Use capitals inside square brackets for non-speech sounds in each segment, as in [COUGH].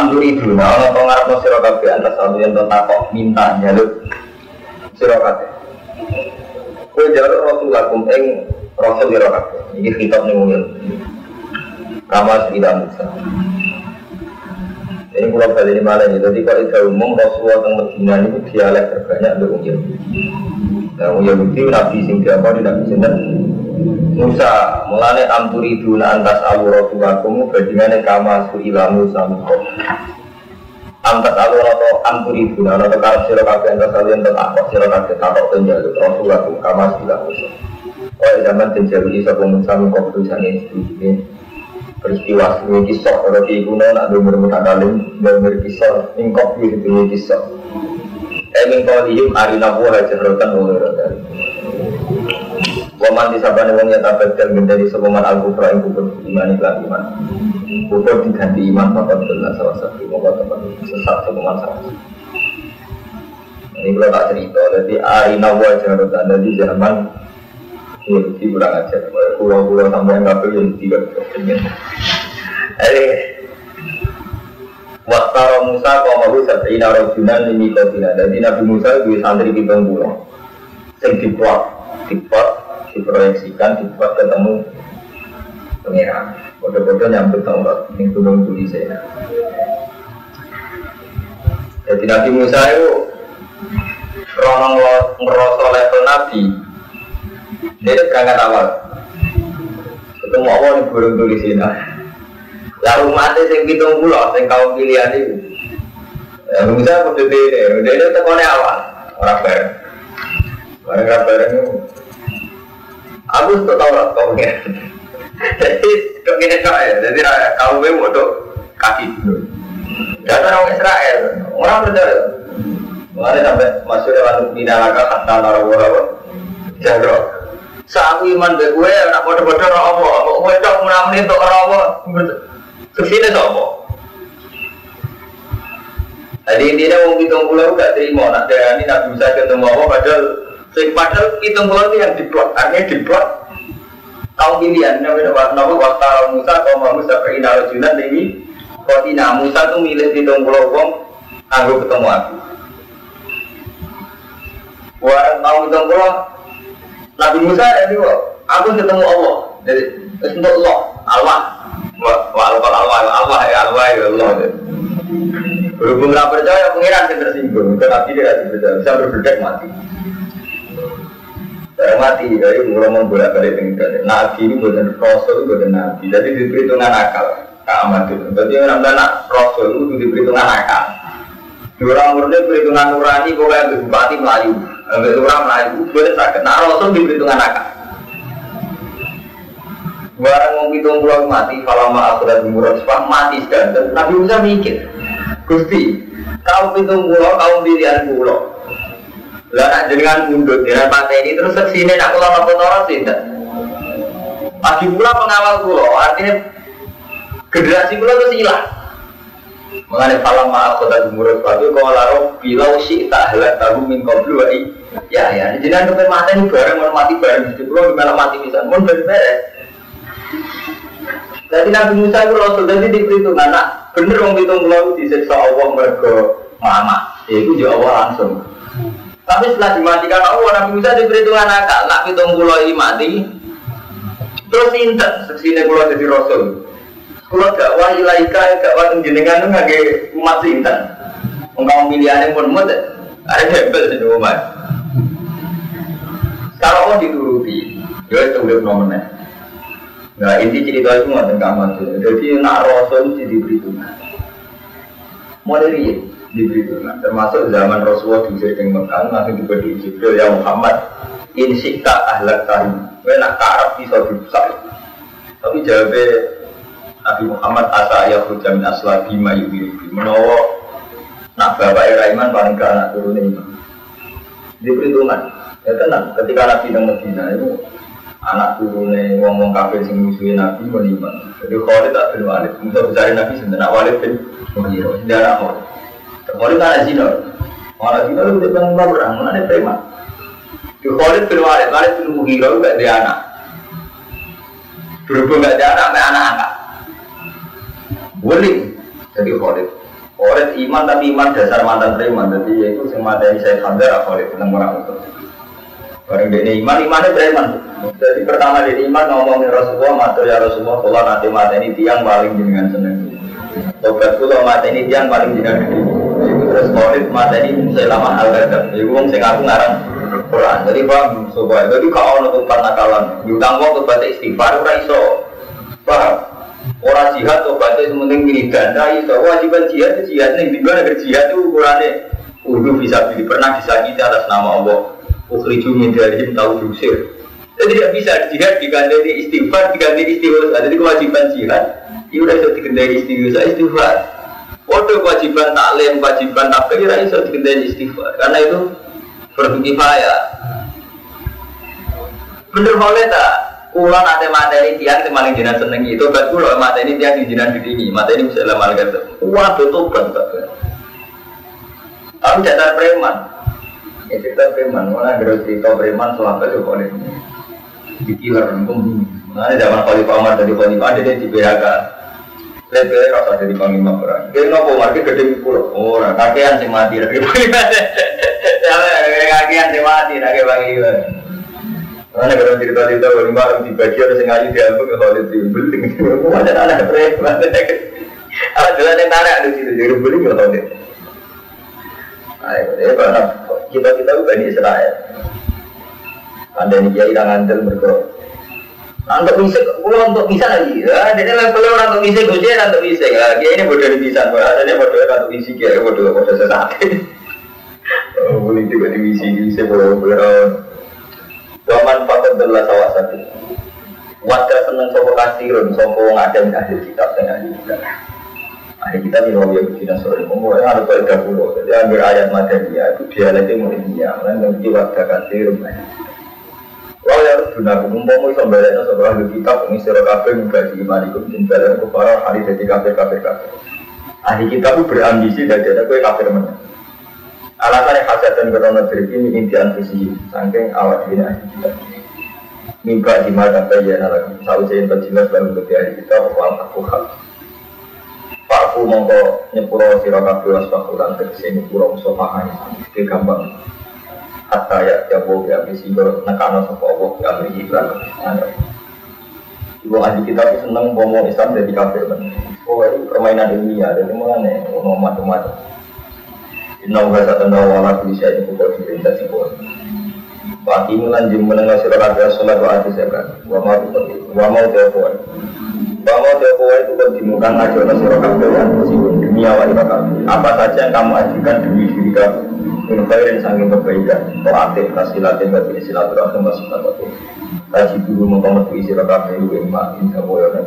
Amdur itu, nah orang tua ngarep sira kabeh antas satu yang takok minta jaluk sira kabeh. Kowe jaluk rasul lakum ing rasul sira kabeh. Iki kitab ning wong Kama tidak Musa. Ini kalau balik di mana Jadi kalau itu umum Rasulullah tentang Medina itu dialek terbanyak orang Yahudi. Nah, Yahudi Nabi sing diapa tidak bisa Musa mulane amturiduna antas awuratuakum badingane kama suila Musa. Antas awuratu amturiduna ana tekar sira kabeh antas kalian tetap kok sira kabeh takok penjaluk Rasulakum kama suila Musa. Oh zaman penjaluk isa Musa muko tulisane ini peristiwa sebagai kisah kalau di kuno nak dengar mutakalim dengar kisah ingkop itu kisah. Emin kau dihim arina buah jahratan oleh Waman disabani wong yang tabadal menjadi sebuman al-kufra yang kufur iman iklan iman. Kufur diganti iman bapak benar salah satu Moga teman sesat sebuman salah satu. Ini kalau tak cerita, jadi Arina wajah anda di zaman Yahudi kurang ajar, pulau-pulau sampai yang kabel tidak berkepengen Jadi Waktara Musa kau mau sabina rojunan ini kau tidak. Jadi Nabi Musa itu santri di pulau Yang diplot, diplot diproyeksikan dibuat ketemu pengiran. Bodoh-bodoh nyambut Taurat yang gunung saya jadi Nabi Musa itu Ronong ngerasa level Nabi. Dia berangkat awal. Ketemu Allah di burung tulisina Lalu mati sing pitung pulau, sing kaum pilihan itu. Ya Musa ini, dia itu tekonnya awal. Orang bareng Orang bareng itu Aku tuh tahu lah kau ya. Jadi kau ini ya. Jadi kau gue mau kaki dulu. Dan orang Israel, orang percaya. Mengenai sampai masuk dalam minalaka kata narawarawa. Jadro. Saat iman be gue, nak bodoh-bodoh rawa. Kok gue tak menamani untuk rawa. Ke sini sopo. Jadi intinya mau hitung pulau gak terima. Nak ini nak bisa ketemu apa padahal Sing padahal itu yang diplot, artinya diplot kaum pilihan. Nabi Nabi waktu Musa kaum Musa ke Inarajunan ini Kotina Musa itu milih hitung pulau wong anggo ketemu aku. Warang tahu hitung Nabi Musa ini aku ketemu Allah. Jadi untuk Allah, Allah. Wa Allah Allah Allah ya Allah ya Allah. Berhubung tidak percaya pengiran yang tersinggung, tetapi dia tidak percaya, bisa berbedak mati. Saya mati, dari mulai membolak balik dengan Nabi ini bukan Rasul, bukan Nabi. Jadi diperhitungan akal. Keamat itu. Jadi orang anak Rasul itu diperhitungan akal. Orang murni perhitungan nurani, kok kayak bupati Melayu. Ambil orang Melayu, boleh sakit. Nah Rasul diperhitungan akal. Barang mau hitung pulau mati, kalau mau aku dan murah sepah mati sekarang. Nabi bisa mikir, Gusti, kau hitung pulau, kau pilihan pulau. Lah nak jenengan mundur dengan pantai ini terus ke sini nak kalau nopo noros tidak. Lagi pula pengawal pulau artinya generasi pulau itu hilang. Mengenai falam maaf kota jumur sepatu kalau laro bilau si tak helat tahu min kau dua Ya ya, jenengan sampai mati ini bareng mau mati bareng di pulau gimana mati bisa mun beres. Jadi Nabi Musa itu Rasul jadi diperhitungkan nak bener wong pitung pulau disiksa Allah mergo mama. Itu jauh Allah langsung. Tapi setelah dimatikan Allah, Nabi Musa diberi Tuhan akal, nak hitung pulau ini mati. Terus intet, seksine pulau jadi Rasul. Pulau gak wah ilaika, gak wah jenengan itu ngake umat sinten. Engkau pilihannya pun mut, ada hebel di umat. Kalau Allah dituruti, ya itu udah nomornya. Nah inti cerita itu nggak tentang Jadi nak Rasul jadi diberi Tuhan. Mau dari diberi Tuhan. Termasuk zaman Rasulullah di Sering Mekah langsung diberi Jibril ya Muhammad insikta ahlak karim. Kowe karep bisa dirusak. Tapi jawabnya Nabi Muhammad asa ayah hujan min asla bima yubi menawa nak bapak Iraiman paling ke anak turunnya iman. Di perhitungan, ya tenang. Ketika Nabi di Medina itu anak turunnya ngomong kafir sing musuhin Nabi beriman. Jadi Khalid tak bin Walid. Untuk Nabi sebenarnya Walid bin Mughirah. Dia anak. Khalid kan ada zina. Malah zina itu pernah berang, mana ada preman. Di Khalid bin Walid, Walid bin Mughirah gak ada anak. Berhubung gak ada anak, ada anak angkat. Wuling. Jadi Khalid. Khalid iman tapi iman dasar mantan preman. Jadi yaitu semata yang saya Hamzah Khalid tentang orang itu. Orang ini iman, imannya preman. Jadi pertama di iman ngomongin Rasulullah, matur ya Rasulullah, kalau nanti mata ini tiang paling dengan seneng. Tobat kula mata ini tiang paling dengan Terus Khalid mata ini saya lama al-gadam. Jadi wong sing aku ngarang Quran. Jadi paham, sobat. Jadi kalau ono tuh nakalan, diutang wong tuh istighfar, ora iso. Paham? Orang jihad tuh baca sementing wiridan. Nah itu wajiban jihad jihad nih. Di mana jihad itu ukurannya Udah bisa beli pernah disakiti atas nama Allah. Ukhriju min darihim tahu diusir. Jadi tidak bisa jihad diganti istighfar, diganti istighfar. Jadi kewajiban jihad, itu udah bisa diganti istighfar, istighfar. Waduh kewajiban taklim, kewajiban takbir, itu bisa diganti istighfar. Karena itu berkifayah. Bener boleh tak? Kulo nate materi tiang sing paling jenengan seneng itu kan kulo materi tiang sing jenengan ini materi misalnya malaikat. Waduh tobat kabeh. Tapi jatah preman. Ya cerita preman, mana ada cerita preman selama itu kok ini. Dikiler nunggu. Nah, zaman Khalifah Umar dari Khalifah ada di PHK. Lihat rasa dari panglima perang. Dia nopo market gede pulau. Oh, kakean sing mati lagi. [LAUGHS] Kakean sing mati lagi bagi karena kalau cerita-cerita kalau malam di bagian [LAUGHS] [LAUGHS] yang ngaji dia apa kalau di beling, ada anak preman. Ada yang tarik di situ jadi beling kalau dia. Ayo, ya kita kita bukan Israel. Anda ini kiai yang ngandel Untuk bisa, pulau untuk bisa lagi. Ya, jadi level orang untuk bisa, gue jadi untuk bisa. Ya, dia ini bodoh bisa. Ada yang bodoh untuk bisa, kiai bodoh bodoh sesat. Oh, boleh juga di bisa, bisa bodoh bodoh. Waman fakir adalah salah satu. Wadah seneng sopo kasirun, sopo ngadem ahli kitab dan ahli kitab. Ahli kitab ini yang tidak sore, ngomong ada kaidah pulau. Jadi ambil ayat Madaniyah itu dia lagi India, kan nanti wadah kasirun. Wah ya guna umum iso balekno sapa ahli kitab ini sira kabeh mengkaji iman iku sing balekno para hari dadi kafir kafir kafir. Ahli kitab itu berambisi dari ada kue kafir menang. Alasan yang khasat dan ketemu beriki ini intian visi Sangking awal dina kita Mimba di mata bayan lagi Sausai yang berjelas baru lebih hari kita Wal aku hal Pakku mongko nyepuro sirakabi wasfakulan Tegesi nyepuro sofahan Ini gampang Hatta ya jabo ya misi nekano sopa Allah ya amri iklan Ibu ahli kita seneng bomo Islam jadi kafir Oh ini permainan ilmiah Jadi mulanya ngomong macam-macam Inna wa satan wa ala kulli syai'in qadir inda sibur. Wa aqimulan jim menengah sira kabeh salat wa ati zakat. Wa ma wa ma taqwa. Wa ma taqwa itu kan dimukan aja sira kabeh ya demi awak kabeh. Apa saja yang kamu ajukan demi diri kamu. Min khairin sanging kebaikan. Wa aktif kasilatin bil silaturahim wa sunnatul. Kaji dulu mengkomet isi kabeh wa imma inna wa dan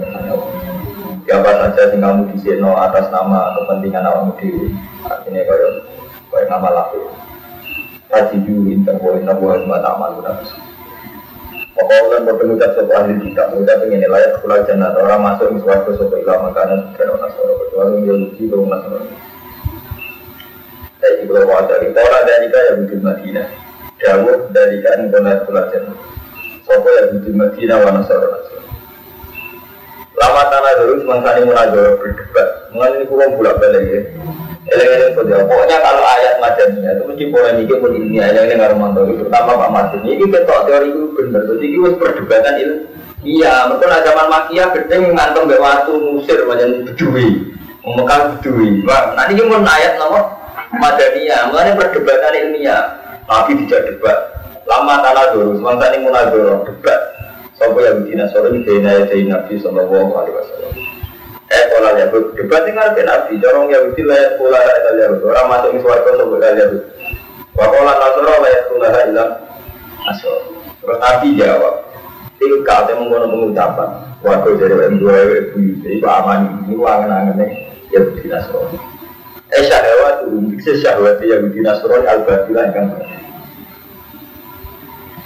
Ya apa saja yang kamu diseno atas nama kepentingan awak dewi. Artinya kayak Baik nama laku. Kaji ju inter boleh nabu hal mata amal nafs. Pokoknya bertemu tak sopo ahli kita, mudah pengen layak pulang jannah orang masuk di suatu sopo ilah makanan dan orang soro kecuali dia lucu belum masuk. Saya juga bawa dari orang dari kaya butuh Madinah. Dawud dari kan benar pulang jannah. Sopo yang butuh Madinah wana soro nasoro. Lama tanah dulu semangsa ini munajor berdebat. Mengenai kurang bulat balik ya. Eleng-eleng. Pokoknya kalau ayat madaniyah itu mesti polemik pun ini eleng-eleng karo mantu itu pertama Pak Martin. Ini ketok teori itu benar. Jadi itu perdebatan itu. Iya, lah zaman makia gedeng ngantem be waktu musir macam bedui. Mekah bedui. Pak, nanti ini mau ayat nomor madaniyah. Mengenai perdebatan ilmiah. Nabi tidak debat. Lama tanah dulu, semangsa ini munajor debat. Sampai yang bikin asal ini dina ya Nabi Sallallahu Alaihi Wasallam. Eh pola Yahud debat tinggal ke Nabi. Corong Yahudi layak pola layak Yahud. Orang masuk di suarga sebut Yahud. Wakola Nasoro layak pola ilam Nasoro. Terus Nabi jawab. Tilka menggunakan pengucapan. Waktu dari yang dua ibu itu aman. Ini angen-angennya Yahudi Nasoro. Eh syahwat itu bisa syahwat Yahudi Nasoro al-Badilah yang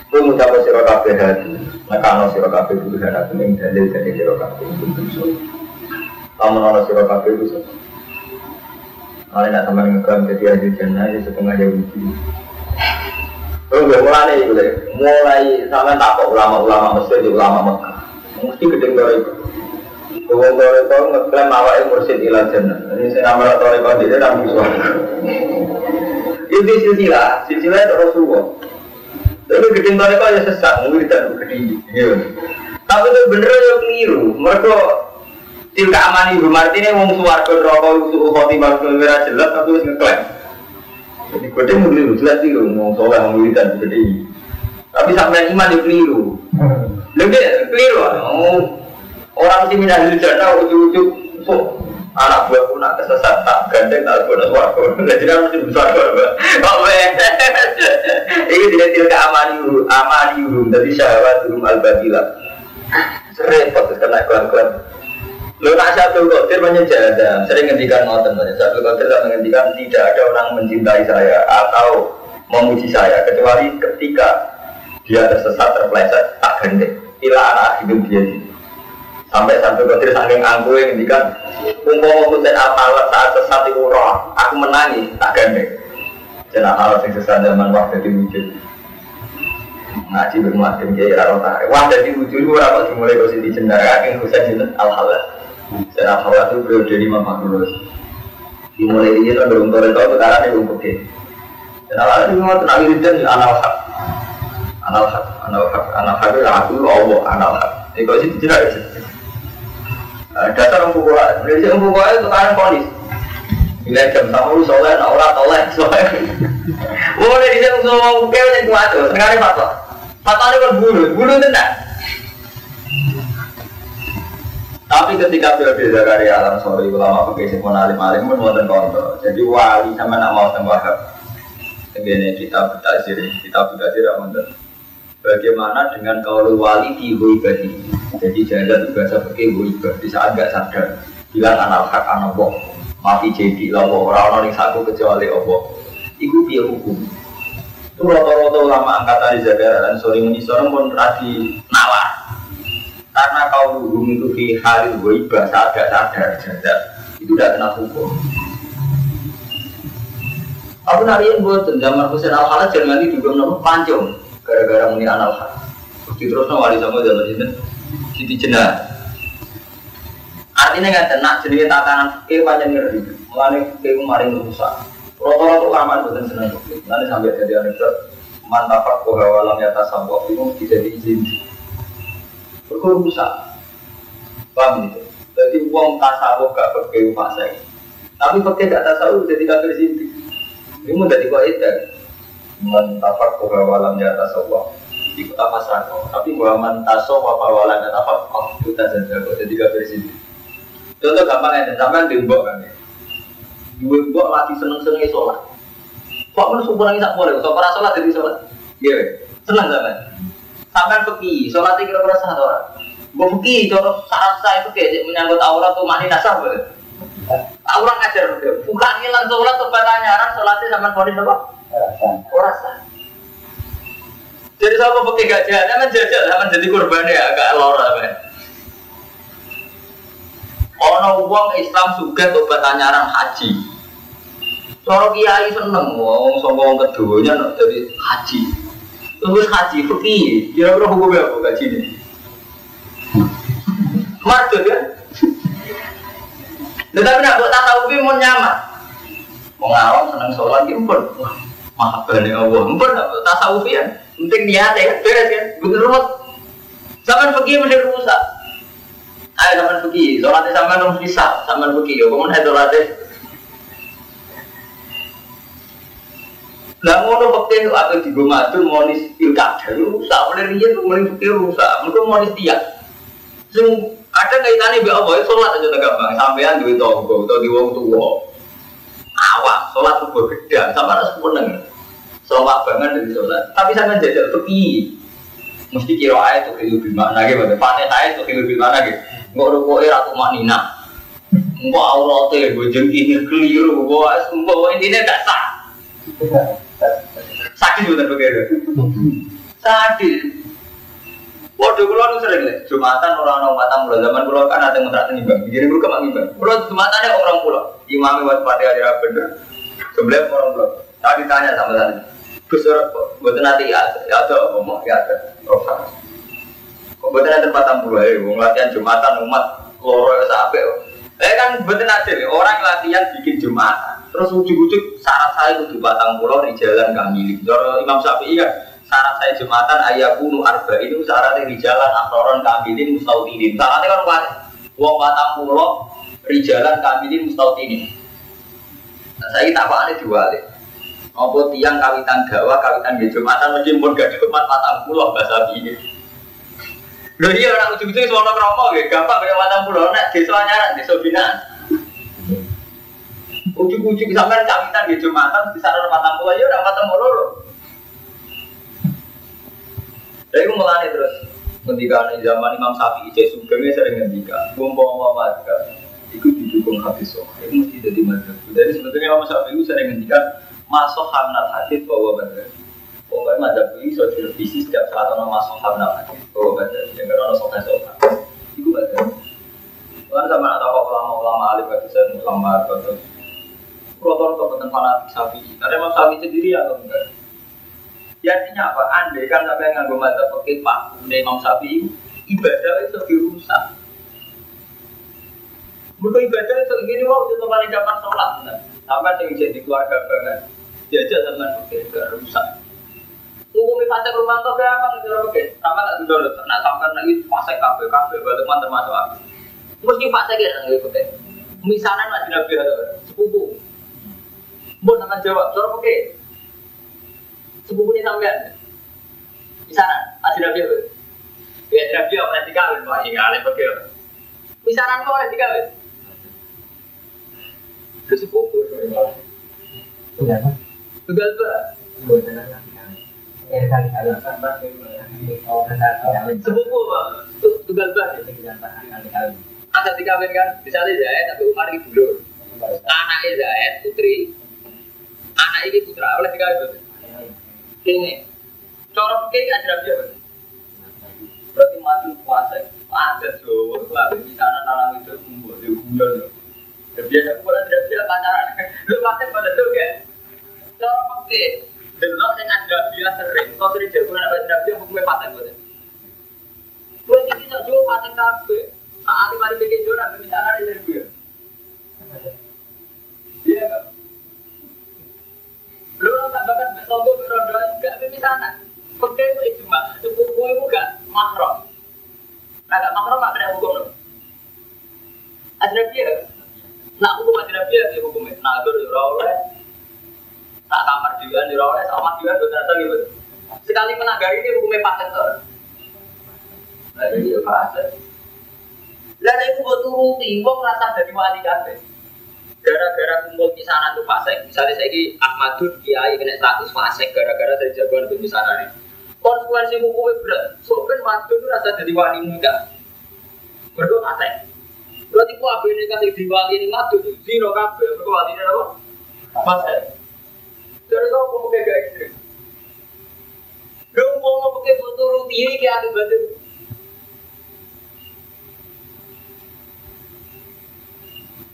Itu mencapai sirokabe hati. Nakano sirokabe butuh hati. Yang dalil dari sirokabe. Itu kamu nolak siro kafe itu sih. Kalau nak sama ngeklaim jadi ahli jannah ya setengah Yahudi. Terus gue mulai itu deh, mulai sama takut ulama-ulama Mesir di ulama Mekah. Mesti gedeng dari itu. Wong toreko ngeklaim awake mursid ila jannah. Ini saya nama toreko dia kan bisa. Itu silsilah, silsilah itu Rasulullah. Tapi gede toreko ya sesat, mungkin tidak gede. Tapi itu bener ya keliru. Mereka tilka amani berarti ini wong suwargo rokok usul khotimah kelewira jelas tapi harus ngeklaim. Jadi gede mungkin jelas sih wong soleh wong wiridan gede. Tapi sampai iman itu keliru. Lebih keliru. Orang sih minah jana ujung-ujung anak buah pun nak kesesat tak gandeng tak bonus warga. Jadi harus di besar warga. Oh [LAUGHS] Ini tidak tidak amani uru, amani uru. Jadi syahwat uru al badila. Repot kena kelan-kelan. Lo nak satu kotir menyejadah. Sering ngendikan ngoten. Satu kotir tak menghentikan tidak ada orang mencintai saya atau memuji saya kecuali ketika dia tersesat terpeleset tak gandeng. Ila anak hidup dia sampai satu kotir saking angku yang ngendikan umpama kusen apalat saat sesat itu roh aku menangis tak gandeng jenah hal yang sesat zaman waktu jadi wujud. Ngaji bermuatin kayak raro tarik wah jadi wujud itu apa dimulai kau sini jenah kaking kusen jenah al halal jenah halal itu periode lima makhluk dimulai ini belum tahu itu sekarang ini belum putih dan al halal itu mau tenang wiridan anal hak anal hak anal hak anal hak itu aku Allah anal hak ini kau sih Nah, dasar orang pukul, dari sini pukul itu kan polis. Bila jam tamu soleh, nak orang toleh, soleh. Oh, dari sini semua pukul itu itu, sekarang fatwa. Fatwa ini kan bulu, tenang. Tapi ketika periode Zakaria alam sore ulama pakai sepon alim alim pun wonten konto. Jadi wali sama nak mau tembak. Begini kita bertasir, kita bertasir wonten. Bagaimana dengan kaul wali di ibadi? Jadi jalan itu bahasa pakai ibah. Di saat gak sadar, bilang anak hak anak boh, mati jadi lawo orang orang yang satu kecuali Allah. Iku dia hukum. Itu rata-rata ulama angkatan di Zakaria dan sore ini seorang pun radi nalar. Karena kau hukum itu di hari ibah saat gak sadar, jalan itu tidak kena hukum. Aku nariin buat zaman Husain al Khalid jangan nanti juga nama pancung gara-gara muni. Bukti terus wali sama zaman ini Siti Jenah. Artinya nggak tenang jadi tatanan fikih panjang ngeri. Mulane fikih kemarin rusak. Rata-rata ulama bukan senang fikih. Nanti sampai jadi anekdot mantap kok walam ya tasawuf itu mesti jadi izin. Berkurang rusak. Paham itu? Jadi uang tasawuf gak fikih fase. Tapi fikih gak tasawuf jadi kafir sini. Ini mau jadi kok itu mentafak koha walam ya tasawwaf itu apa sako tapi bahwa mentaso apa walam ya tafak oh itu tak kok. Jadi gak bersih contoh gampang ya sampai di mbok kan ya. Dua mbok lagi seneng seneng sholat. Kok mana subuh lagi tak boleh so para sholat jadi sholat. Iya seneng sampai sampai pergi sholat kira kira sah orang. Gue pergi cara syarat saya itu kayak menyangkut aurat tuh mani nasab Aurat ngajar bukan ngilang sholat tuh pertanyaan sholatnya sama polis apa? Ora sah. Jadi sama pakai gajah, zaman jajal, zaman jadi korban ya agak lora kan. Ono uang Islam juga tobat tanyaran haji. Cara kiai seneng, wong sama wong keduanya nak jadi haji. Terus haji pergi, kira-kira hukumnya apa gaji ini? Marjut kan? Tetapi nak buat tasawuf mau nyaman. Mau ngawang seneng sholat, ya pun mahabbah Allah. Mumpun tasawuf ya. Penting niat ya, beres kan. Begitu rumah. Zaman pergi mesti rusak. Ayo zaman pergi, sholatnya sama nong bisa, zaman pergi. Ya, kamu nih sholatnya. Lah ngono fakir atau di rumah itu monis pilkada rusak, mulai rian tuh mulai fakir rusak, mereka monis tiap. Sing ada kaitannya be Allah, sholat aja tak gampang, sampean duit tonggo atau di wong tua awak sholat subuh gedang sama harus meneng sholat banget dari sholat tapi sama jajal tepi mesti kira ayat tuh lebih mana gitu panen ayat tuh lebih mana gitu nggak rukuk era tuh maknina nggak auratnya gue jengkini keliru gue gue intinya gak sah sakit bener begitu sakit Waduh, kulo nu sering nih, Jumatan orang orang matang pulau zaman kulo kan ada ngontrak nimbang. Jadi kulo kemang nimbang. Kulo Jumatannya orang pulau. Imami buat pati aja bener. Sebelah orang pulau. Tadi ditanya sama tadi. Gus buat nanti ya, ya ada ngomong ya ada. Rosa. Kok buat nanti tempat pulau ya, mau latihan Jumatan umat loro sampai. Eh kan betul aja orang latihan bikin jumatan. Terus ujuk-ujuk syarat saya itu batang pulau di jalan kami. Joro Imam Syafi'i kan syarat saya jumatan ayah bunuh arba itu syaratnya di jalan aktoron kamilin mustautinin. Syaratnya kan kuat. Wong batang pulau di jalan kamilin mustautinin. Nah, saya tak dua deh. Apa tiang kawitan dawa, kawitan di jumatan mesti pun gak cukup batang pulau bahasa ini. Lho iya orang ujung-ujung semua kromo ya, gampang kayak watang pulau nak desa nyaran, desa binaan. Ujung-ujung sampai camitan di jumatan bisa ada watang pulau ya udah watang pulau loh. Jadi aku melani terus ketika zaman Imam Syafi'i cek sugengnya sering ngendika, umpama warga itu didukung hadis soh, itu mesti jadi mazhab. Jadi sebetulnya Imam Syafi'i sering ngendika masuk hamnat hadis bahwa benar. Pokoknya mazhab ini sudah direvisi setiap saat orang masuk hamnat hadis bahwa benar. Yang karena sokan sokan, itu mazhab. Karena sama ada apa ulama-ulama alim bagi saya ulama atau Proton tentang fanatik sapi. Karena Imam Syafi'i sendiri atau enggak? Ya artinya apa? Andai kan sampai nganggo mazhab pakai pak Imam Syafi'i ibadah itu dirusak. Bukan ibadah itu gini wow itu paling dapat sholat. Sampai yang jadi keluarga banget. Jajah zaman pakai gak rusak. Umumnya fase berapa gitu loh pakai. Sama tak dulu Nah sampai lagi fase kafe kafe balik mantan termasuk aku. Mesti fase gitu nggak pakai. Misalnya masih nabi ada sepupu. Mau nama jawab, cara pakai. Sepupu ini sampean. Misalnya masih nabi ada. Ya nabi apa nanti kawin pak ini alih pakai. Misalnya kau nanti kawin. Ke sepupu. Tunggal tuh. Sepupu pak, tunggal bah. Asal dikawin kan, misalnya Zaid tapi Umar itu dulu. Anaknya Zaid putri, anak ini putra oleh dikawin. Ini, corok kayak aja dia. Berarti mati puasa. Ada Jawa, lah di sana dalam itu kumpul di bulan. Biasa bulan dia pacaran. Lu pakai pada tuh kayak Delok sing ada dia sering, kok sering jago anak baca nabi yang hukumnya paten. Gue ini tak jual paten kafe. Ini mari bikin nabi misalnya dari gue. Iya kan? Lu tak bakal betul gue berondo enggak misalnya. Oke itu cuma sepupu gue gak makro. Agak makro gak kena hukum loh. Ajnabi ya? Nak hukum ajnabi ya hukumnya. Nah, gue udah tak kamar juga di oleh sama juga ternyata gitu sekali menanggar ini hukumnya paten tuh ini ya paten dan itu buat turuti wong rasa dari wali kafe gara-gara kumpul di sana tuh fasek misalnya saya ini Ahmadun Kiai kena status fasek gara-gara dari jagoan di sana nih konsekuensi hukumnya berat. Soalnya madun tuh rasa dari wali muda. Berdua fasek berarti kok apa ini kasih di wali ini madun zero kafe berarti wali ini apa? Fasek Apa mau pakai? Dong mau pakai foto batu.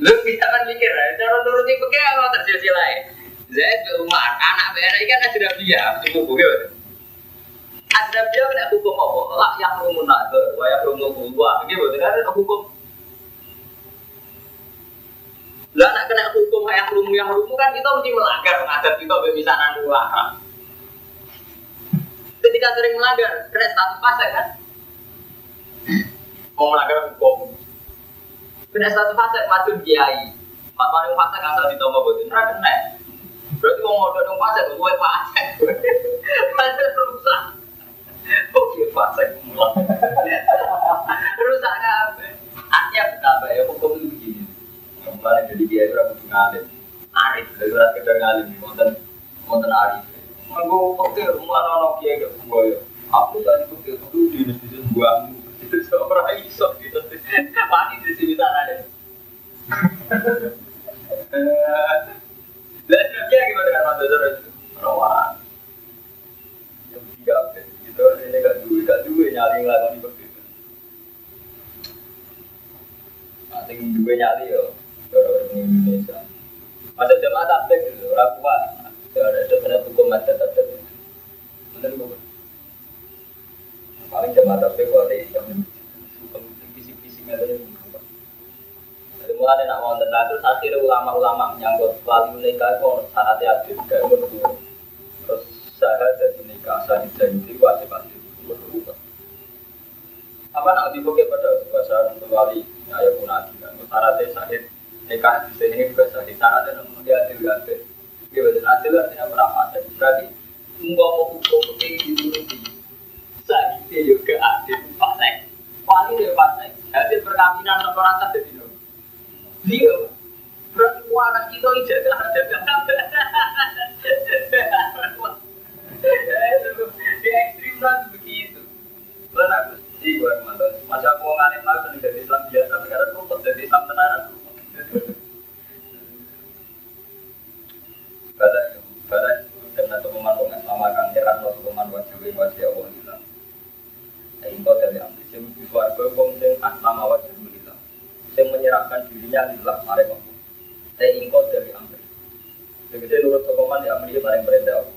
Lu bisa kan mikir ya, cara nuruti pakai apa terjadi lain? Zaid Umar, anak BNI kan ada dia, tunggu bukan? Ada dia kena hukum apa? Lah yang rumun nazar, yang rumun gua, gitu kan ada hukum lah nak kena hukum yang belum yang belum kan kita mesti melanggar adat kita bemisanan dua Ketika sering melanggar, kena status fase kan? Mau melanggar hukum. Kena status fase macam kiai. Pak Manu fase kan tadi tombol botin, ra kena. Berarti mau mau dong fase, gue fase. Fase rusak. Iya fase. [LAUGHS] Rusak apa? Artinya betapa ya hukum itu begini. Mulai jadi dia itu rambut ngalim, arif, ngalim, konten konten arif. Aku oke, mulai nono ya. Aku tadi oke, aku di gua, itu seorang iso gitu. Mati di sini dia gimana terus? Rawan. Yang tiga, gitu. Ini gak gak nyali ngelakoni begitu. Yo di Indonesia. Masa jamaah tablik itu orang kuat. Ada sebenarnya hukum masa tablik. Paling jamaah tablik kalau ada yang hukum fisik-fisiknya tadi Mulai nak wonten lah terus akhirnya ulama-ulama menyangkut wali nikah itu syaratnya adil ngono. Terus saya jadi nikah saya jadi wajib adil. Apa nak dibuka pada bahasa wali ya pun adil. Syaratnya sahih nikah di sini syaratnya namun dia adil. Dia enggak mau hukum seperti itu Sahih juga adil pasai. Dia pasai. Jadi perkawinan orang tak jadi dia berarti kita jaga di ekstrim begitu. Aku sih. Masa aku ngalim lagi dari Islam biasa sekarang rumput dari Islam tenaran. Pada pada karena teman dengan sama kang heran lo teman wajib wajib Allah hilang. Ini dari ambil sih keluarga bom sing asma wajib yang menyerahkan dirinya adalah mereka. Saya ingkot dari Amri. Begitu nurut sokoman di Amri paling perintah.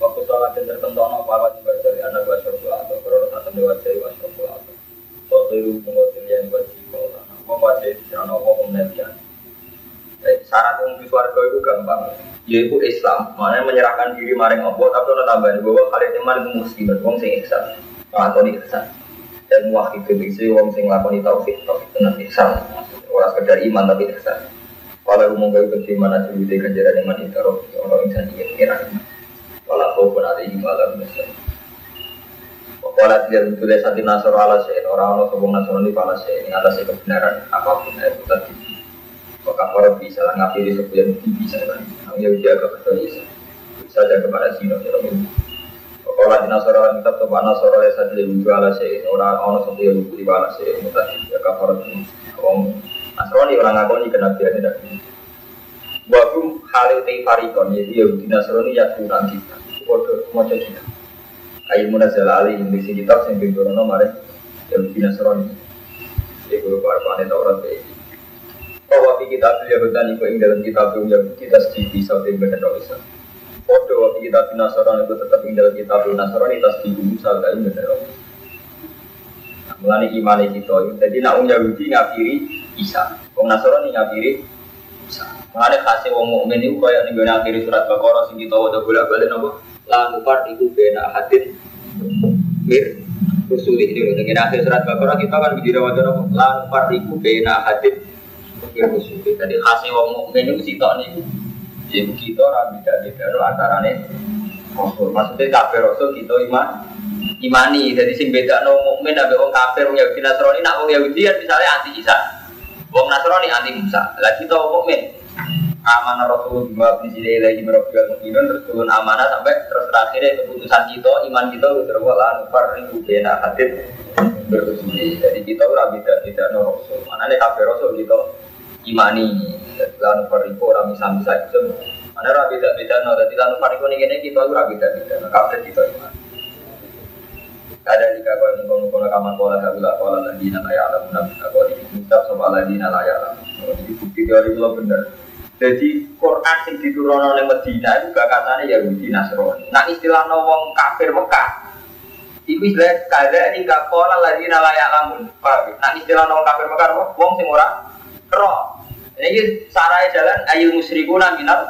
Waktu sholat dan tertentono para juga dari anak wa syurga atau korona satu dewa dari wa syurga atau suatu ilu mengotil yang wajib Allah. Apa wajib di sana apa kemudian. Syarat untuk suarga itu gampang. Yaitu Islam, mana menyerahkan diri maring Allah, tapi ada tambahan bahwa kalian iman itu muslim, wong sing ihsan, atau ihsan. Dan muwahhidun itu wong sing lakoni tauhid tauhid dengan ihsan. Ora sekedar iman tapi ihsan. Kalau umum ikut di mana sih di ganjaran iman itu orang insan ingin kira kalau kau pun ada iman malam besar Kalau dia tulis hati nasor ala saya orang orang sobong nasor ini ini atas kebenaran apa pun itu tadi. Orang bisa lah ngapiri sebuah bisa kan. Yang jaga betul bisa. Bisa kepada sino. Kalau di Nasara tetap tuh Nasara ya saja ala sih orang orang seperti yang lebih ala sih tadi ya kafar orang Nasrani orang ngakoni kena dia tidak. Wagum halil tei farikon jadi ya di Nasrani ya kurang kita. Bodoh mau jadi. Ayo munazal ali yang di kitab yang bintoro nomor ya di Nasrani. Jadi kalau para itu orang kayak bahwa kita beliau bertanya ke dalam kitab yang kita sedih bisa benar bisa. Foto waktu kita binasaran itu tetap tinggal kita binasaran itu tas di Musa dari benar. Mulai iman itu, jadi nak Yahudi ngapiri Isa, Wong Nasrani ngapiri Isa. Mulai kasih wong mukmin itu kayak nih akhiri surat Baqarah sing kita udah bolak balik nopo. Lalu part itu bena hadin mir rusuli ini loh. Dengan akhir surat Baqarah kita kan berdiri wajah nopo. Lalu part itu bena hadin mir rusuli. Jadi kasih wong mukmin itu sitok nih jadi kita orang beda beda antara nih rasul. Maksudnya kafir rasul kita iman imani. Jadi sing beda no mukmin abe wong kafir wong Yahudi Nasrani nak wong Yahudi kan misalnya anti Isa. Wong Nasrani anti Musa. Lah kita wong mukmin amanah Rasul bima bisile lagi merobbil mukminun terus turun amanah sampai terus terakhirnya keputusan kita iman kita terus lah nufar itu kena hadit berusuli jadi kita ora beda beda no Rasul mana nih kafir Rasul kita imani. Lanu fariku orang bisa bisa itu mana rabi tidak beda no jadi lanu fariku ini gini kita rabi tidak beda no. Kafir kita imani. Ada jika kau yang mengkono kono kamar kola kabula kola lagi nala ya alam nabi kau ini ucap soal lagi nala ya alam. Jadi bukti dari itu benar jadi Quran yang diturunkan oleh Medina itu gak katanya Yahudi Nasrani. Nah istilah wong kafir Mekah Iku istilah kada ini gak kola lagi nala ya? Alamun nah istilah wong kafir Mekah wong sing ora roh ini sarai jalan ayu musyrikuna minal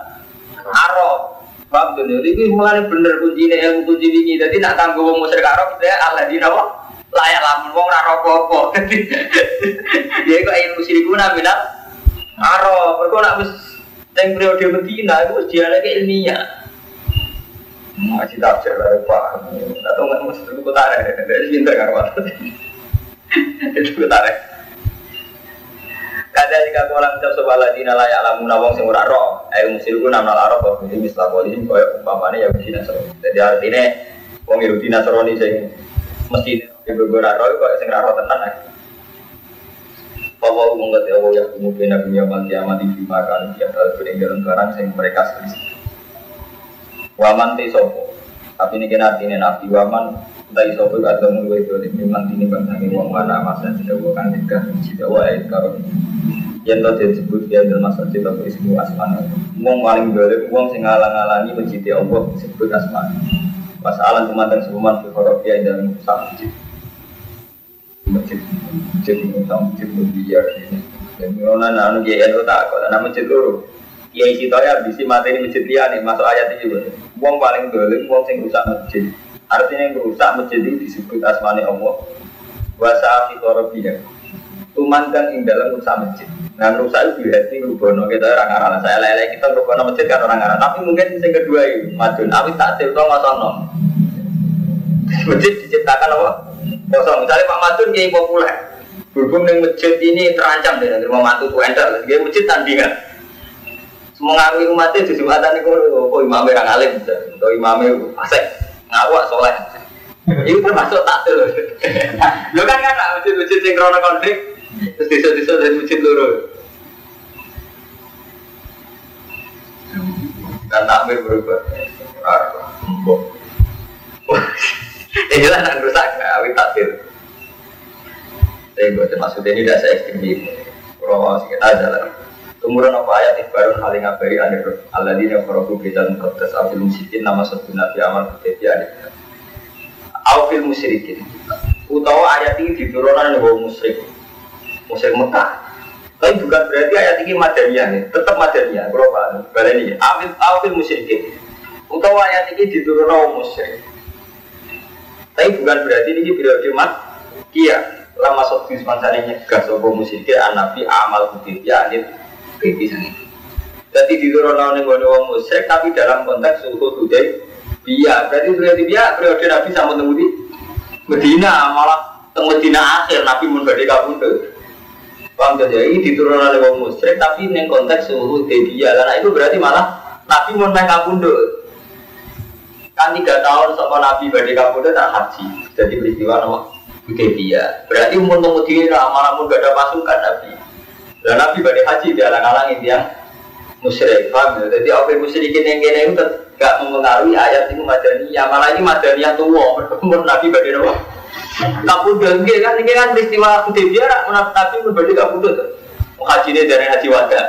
arab. Paham? Jadi ini mulai bener kuncinya ilmu kunci ini. Jadi nak tangguh wong musyrik arab saya Allah di apa? Layak lamun wong raro popo. Dia kok ayu musyrikuna minal arab. Mereka nak wis yang periode Medina itu dia lagi ilmiah. Masih tafsir lah Pak. Atau nggak mesti kutare. Dari cinta karwan. Itu kutare. [LAUGHS] Kada jika kolam ucap sebuah lagi nala ya alamu nawang sing ora roh. Ayo musirku nama nala roh bahwa ini mislah polim kaya umpamanya ya Yahudi Nasrani. Jadi artinya wong Yahudi Nasrani sing mesti ora roh kaya sing ora roh tenan. Bahwa mengerti Allah ya kemudian nabi yaman kiamat di makan tiap hal peninggalan barang sing mereka selisih. Waman te sopo. Tapi ini kena artinya nabi waman Tadi sopo atau mulai itu memang ini bangsa ini wong mana masa tidak bukan tiga tidak wae karo yang tadi disebut dia dalam masa kita berismu asmana wong paling boleh wong sing ngalang-alangi mencintai Allah disebut asmana masalah kematian sebuman berkorok dia dalam usaha masjid masjid masjid ini masjid berbiar ini Ngono ana anu kiai anu tak kok ana masjid loro. Kiai sitoya bisi mateni masjid liyane masuk ayat iki juga. Wong paling dolim wong sing rusak masjid. Artinya yang rusak masjid itu disebut asmane Allah. Wa sa'afi qarabiya. Tumandang ing dalam rusak masjid. Nah rusak itu berarti rubono kita orang arah. Saya lele kita rubono masjid kan orang arah. Tapi mungkin yang kedua itu madun. Awi tak cerita ngosono. Masjid diciptakan apa? Kosong. Misalnya Pak Madun kiai populer. Berhubung dengan masjid ini terancam dengan rumah mantu tuh enter. Dia masjid tandingan. Mengaruhi umatnya di jumatan itu, oh imamnya orang alim, atau imamnya asik, ngawak soleh. Itu termasuk taktil. Lo [LAUGHS] kan kan masjid-masjid yang krono konflik, terus desa-desa dari masjid loro. Dan takmir berubah. Ini lah yang rusak, awit taktil. Tapi buat maksudnya ini tidak saya ekstrim Kalau kita aja lah. Kemudian apa? Ayat ibarun hal yang ngabari anir Allah ini yang berobu kita mengkotes afil musikin nama satu nabi amal kuteti anir Afil musyrikin. Utawa ayat ini diturunkan oleh musyrik. Musyrik Mekah. Tapi bukan berarti ayat ini madaniyah nih Tetap madaniyah Berapa? Balik ini. Afil, afil musyrikin. Utawa ayat ini diturunkan oleh musyrik. Tapi bukan berarti ini periode mat Kia lama sok di spansane nyegah sapa musyrike anabi amal kutip ya anit kriti sang itu. Jadi diturunkan oleh wong musyrik tapi dalam konteks suhu hudai biya. Berarti berarti biya periode Nabi sama temu di Medina malah temu Medina akhir Nabi mun badhe kabundut. Paham jadi ini diturunkan oleh wong musyrik tapi neng konteks suhu biya. Karena itu berarti malah Nabi mun kabundut. Kan tiga tahun sama Nabi badhe kabundut tak haji. Jadi peristiwa nama Hudaybiyah. Berarti umur kemudian malah pun gak ada pasukan Nabi. Dan Nabi pada haji dia alang-alang yang musyrik. Paham ya? Jadi apa musyrikin yang kene itu gak mempengaruhi ayat itu madaniyah. Malah ini madaniyah tua. Umur Nabi pada apa? Kabudut kan ini kan peristiwa Hudaybiyah rak Nabi pun pada kabudut. Haji ini dari haji wada.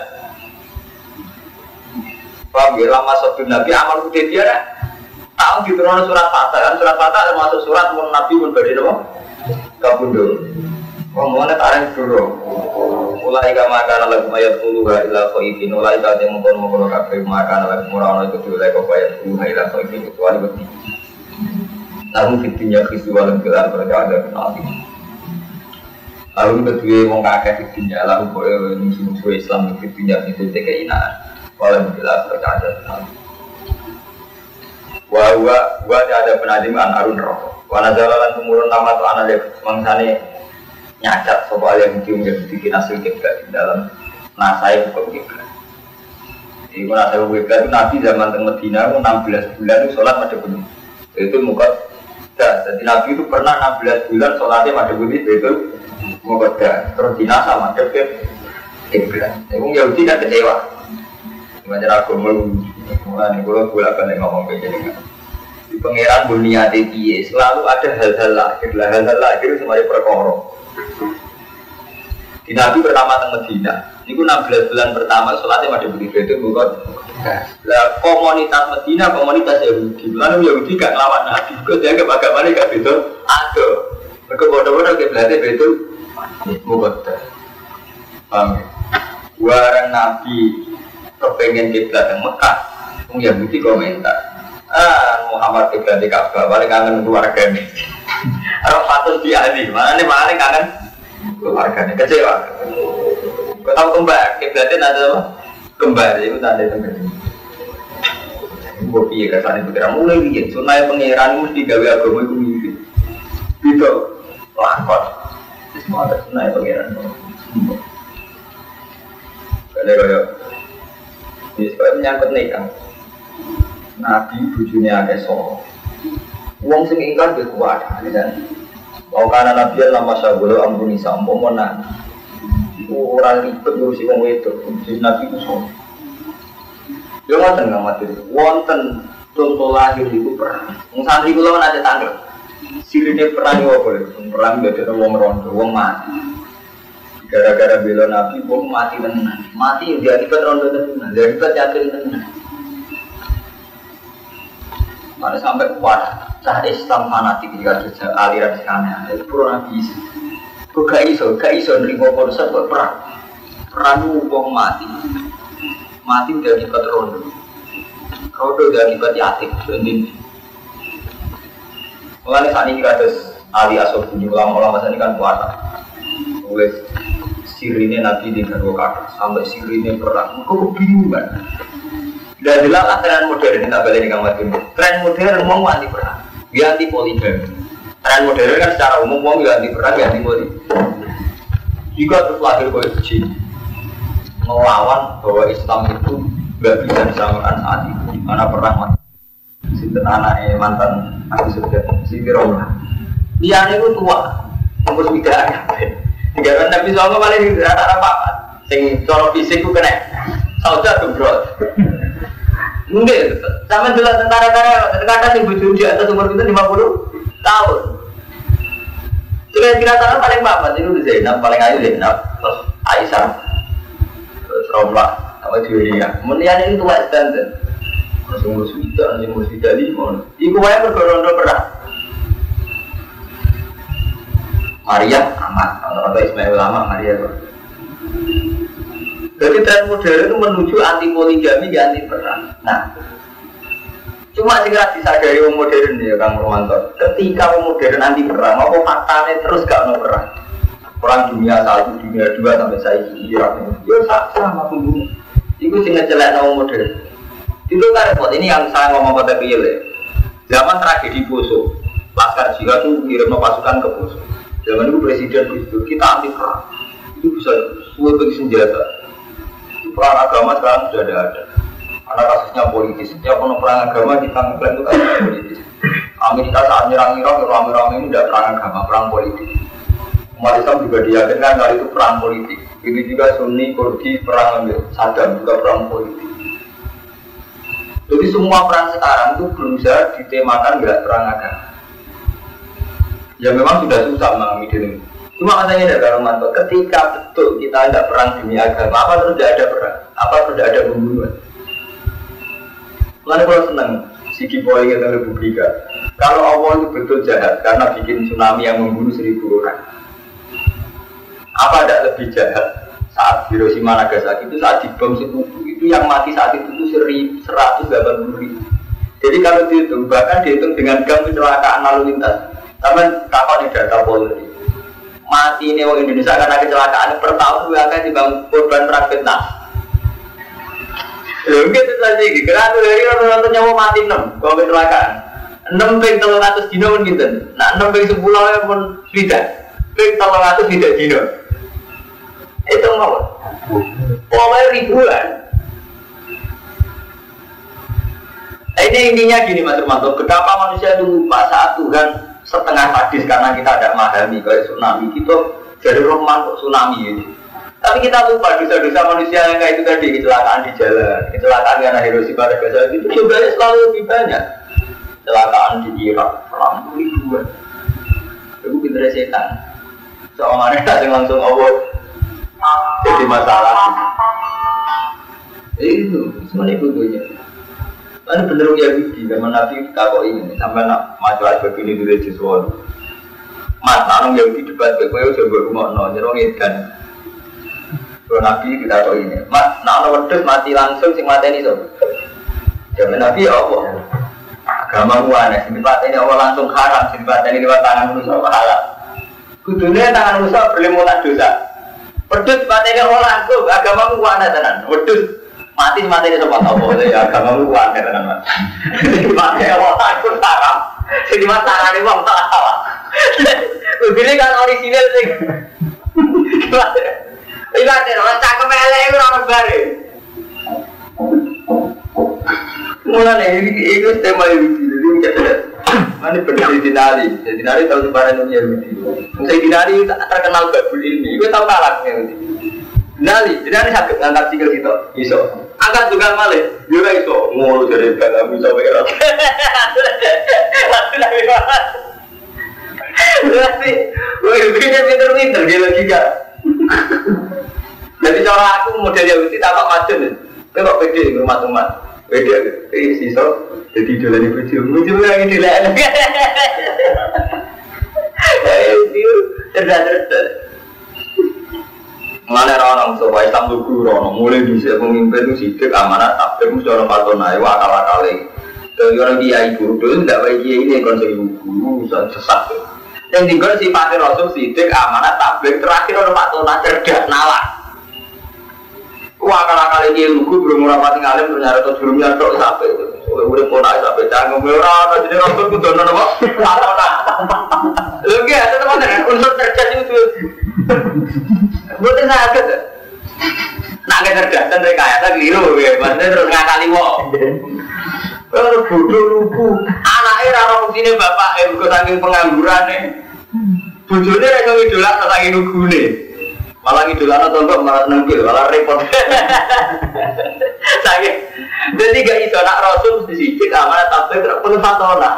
Paham ya? Lama sebelum Nabi amal Hudaybiyah rak tahu diturunkan surat Fatah kan surat Fatah termasuk surat mun Nabi pun apa? Kabundo. Ngomongnya tarik dulu. Mulai kama kana lagu mayat puluh ila khaifin mulai kate mengkon mengkon kabeh makan lagu murano itu dulu kok bayat puluh ila khaifin kecuali beti. Lalu fitinya khisu walam gelar mereka ada kenal Lalu kedua wong kakek fitinya lalu boleh musuh-musuh Islam fitinya itu tekeinaan walam gelar mereka ada kenal. Wah, wah, wah ada penadiman arun rokok. Wana jalan tumurun nama tuh anak mangsane nyacat soal yang cium yang bikin hasil kiblat di dalam nasai bukan kiblat. Ibu nasai kiblat itu nabi zaman tengah Medina itu 16 bulan itu sholat pada bunyi. Itu muka dah. Jadi nabi itu pernah 16 bulan sholatnya pada bunyi itu muka dah. Terus dina sama deket kiblat. Ibu Yahudi kan kecewa. Macam aku mau mulai nih kalau bolak balik ngomong kayak gini di pangeran dunia piye selalu ada hal-hal lahir lah hal-hal lahir semuanya perkara di Nabi pertama teng Medina. Itu 16 bulan pertama sholatnya masih begitu itu bukan? Lah komunitas Medina komunitas Yahudi. Lalu Yahudi gak ngelawan Nabi kok dia ke bagaimana gak betul ada. Mereka bodoh-bodoh ke belakang betul bukan paham orang Nabi kepengen kiblat yang Mekah Yahudi komentar Ah, Muhammad juga di Ka'bah, paling kangen keluarga ini. [LAUGHS] Orang patut dia ini, mana nih mana kangen keluarganya kecewa. Kau tahu kembar, kiblatnya ada apa? Kembar, itu tanda. Gue piye ke sana pikiran mulai bikin, sunai pangeran mesti gawe agama itu mimpi. Gitu, lakon. Semua ada sunai pangeran. Kalau kaya, ini supaya menyangkut nikah. Nabi bujurnya ada so. Uang sing ingkar kuat, kan? Mau karena Nabi lama sabulu ampuni sampo mana? Orang ribet ngurusi wong itu, jadi Nabi itu so. Yo ngoten nggak mati. Wonten contoh lahir itu perang. Wong santri kula ada tanggal. Sirine perang yo boleh. Perang gak ada wong rondo, wong mati. Gara-gara bela Nabi, wong mati tenan. Mati dia akibat rondo tenan, dia akibat yakin tenan. Mana sampai kuat, cah Islam fanatik jika ada aliran sekarang itu pura nabi. Kok gak iso, gak iso nerima konsep kok perang. Perang wong mati. Mati udah akibat rondo. Rondo udah akibat yatim. Jadi, Mulai saat ini kados Ali Asof bunyi ulama-ulama saat ini kan puasa. Mulai sirine Nabi di Garwa Kata sampai sirine perang. Kok kebingungan? Dan jelas tren modern ini tak balik kamar Tren modern mau anti perang, dia anti poligami. Tren modern kan secara umum mau anti perang, dia anti poligami. Jika terus lahir kue melawan bahwa Islam itu nggak bisa disamakan saat itu. Mana perang mas? Sinten anaknya mantan aku sudah si Firona dia itu tua. Umur ada. Tiga kan tapi soalnya paling tidak ada apa apa sing cara fisik kena. Saudara tuh bro mungkin sama jelas tentara-tentara tentara sing bojo di atas umur kita 50 tahun Kira-kira tanah paling bapak itu Zainab, paling ayu Zainab, terus Aisyah, Romlah apa Julia. Kemudian ini tua standar. Langsung ngurus wida, langsung ngurus wida lima. Iku wae bergorondo perang. Maria amat, atau Ismail lama Maria. Jadi tren modern itu menuju anti poligami, ya anti perang. Nah, cuma sih disadari orang modern ya Kang Romanto. Ketika orang modern anti perang, apa faktanya terus gak mau perang? Perang dunia satu, dunia dua sampai saya Irak ini. Ya sama pembunuh. Itu sih ngecelek nama modern. Itu kan repot. Ini yang saya ngomong pada real ya. Zaman tragedi Poso, Laskar Jihad itu ngirim pasukan ke Poso. Zaman itu presiden itu kita anti perang. Itu bisa bagi senjata. Perang agama sekarang sudah ada. ada. Karena kasusnya politis. Setiap perang agama kita ngeklaim itu kan politis. Amerika saat nyerang Irak, rame-rame ini tidak perang agama, perang politik umat Islam juga diyakinkan kalau itu perang politik. Ini juga Sunni, Kurdi, perang Saddam juga perang politik. Jadi semua perang sekarang itu berusaha ditemakan nggak perang agama. Ya memang sudah susah mengalami diri. Cuma katanya ada mantu, ketika betul kita tidak perang demi agama, apa terus tidak ada perang? Apa terus tidak ada pembunuhan? Lalu kalau senang, Siki Boy kita Republika. Kalau Allah itu betul jahat karena bikin tsunami yang membunuh seribu orang, apa tidak lebih jahat saat Hiroshima Nagasaki itu saat dibom sekutu itu yang mati saat itu itu seri seratus delapan puluh ribu. Jadi kalau dihitung bahkan dihitung dengan gam kecelakaan lalu lintas, tapi kapal di data Polri mati ini orang Indonesia karena kecelakaan per tahun juga akan dibangun korban perang Vietnam. Ya gitu saja, karena tuh dari orang nyawa mati enam kalau kecelakaan. Enam ping telur ratus dino pun gitu. Nah enam ping sepuluh pun tidak. Ping telur ratus tidak dino. Itu mau. Pokoknya ribuan. Nah, ini intinya gini Mas Romanto, betapa manusia itu lupa saat Tuhan setengah sadis karena kita ada memahami kayak tsunami itu jadi roman kok tsunami ini. Tapi kita lupa dosa-dosa manusia yang kayak itu tadi kecelakaan di jalan, kecelakaan karena Hiroshima dan Nagasaki itu juga selalu lebih banyak. Kecelakaan di Irak, perang ribuan. Itu pinter setan. Soalnya ada [LAUGHS] langsung Allah jadi masalah itu semuanya butuhnya Lalu bener ya Yahudi zaman Nabi kok ini sampai nak aja begini dulu di suara. Mas, orang Yahudi debat gue gue coba rumah no nyerong kan. Kalau Nabi kita kok ini, mas, nak orang wedus mati langsung sing mati ini sob. Zaman Nabi ya apa? Agama gua aneh, sing mati ini Allah langsung haram, sing mati ini lewat tangan manusia halal. Kudunya tangan manusia berlimutan dosa. Wedus mati ke orang tuh agama mu kuat tenan. Wedus mati mati di tempat apa ya agama mu kuat tenan mas. Mati ke orang tuh haram. Jadi masalah ini bang tak salah. Begini kan orisinal sih. Iya deh, orang cakep elek itu orang bare. Ini itu tema ini jadi Mana benar di dinari, di dinari tahu sebarang dunia Yahudi. Saya dinari terkenal babul ini, gue tahu kalah Yahudi. Dinari, dinari sakit ngangkat sikil gitu, iso. Angkat juga malah, juga iso. Ngulu dari dalam bisa bergerak. Lalu [LAUGHS] lagi Berarti, gue pikir pinter-pinter dia lagi gak. Jadi cara aku model Yahudi tak macam nih. Gue kok pede rumah teman. Pede, ini sisa jadi dolani bojo, bojo lagi dilek. [LAUGHS] Itu cerdas cerdas. Mengenai orang so Islam tuh guru mulai bisa pemimpin itu sidik amanah takbir mesti orang patona itu akal akal Dari orang dia ibu dulu tidak baik dia ini konsep guru sesat. Yang tinggal si Fatih Rasul sidik amanah takbir terakhir orang patona cerdas nalar. Wah akal akal ini lugu belum rapati ngalim ternyata tuh belum nyadok sampai itu. Oleh udah pola sampai canggung merah, jadi Rasul kudu nono apa? Patona. Lagi ada teman unsur cerdas itu Bukan sakit. Nak kecerdasan dari kaya tak keliru ya, maksudnya terus ngakali wong. Kalau bodoh lugu, anaknya rara sini bapak, eh saking pengangguran nih. Bujurnya yang ngidolak saking lugu nih. Malah ngidolak atau enggak malah nempel, malah repot. [LAUGHS] Saking, jadi gak iso nak rasul di sini amanah tapi terpenuh fatona.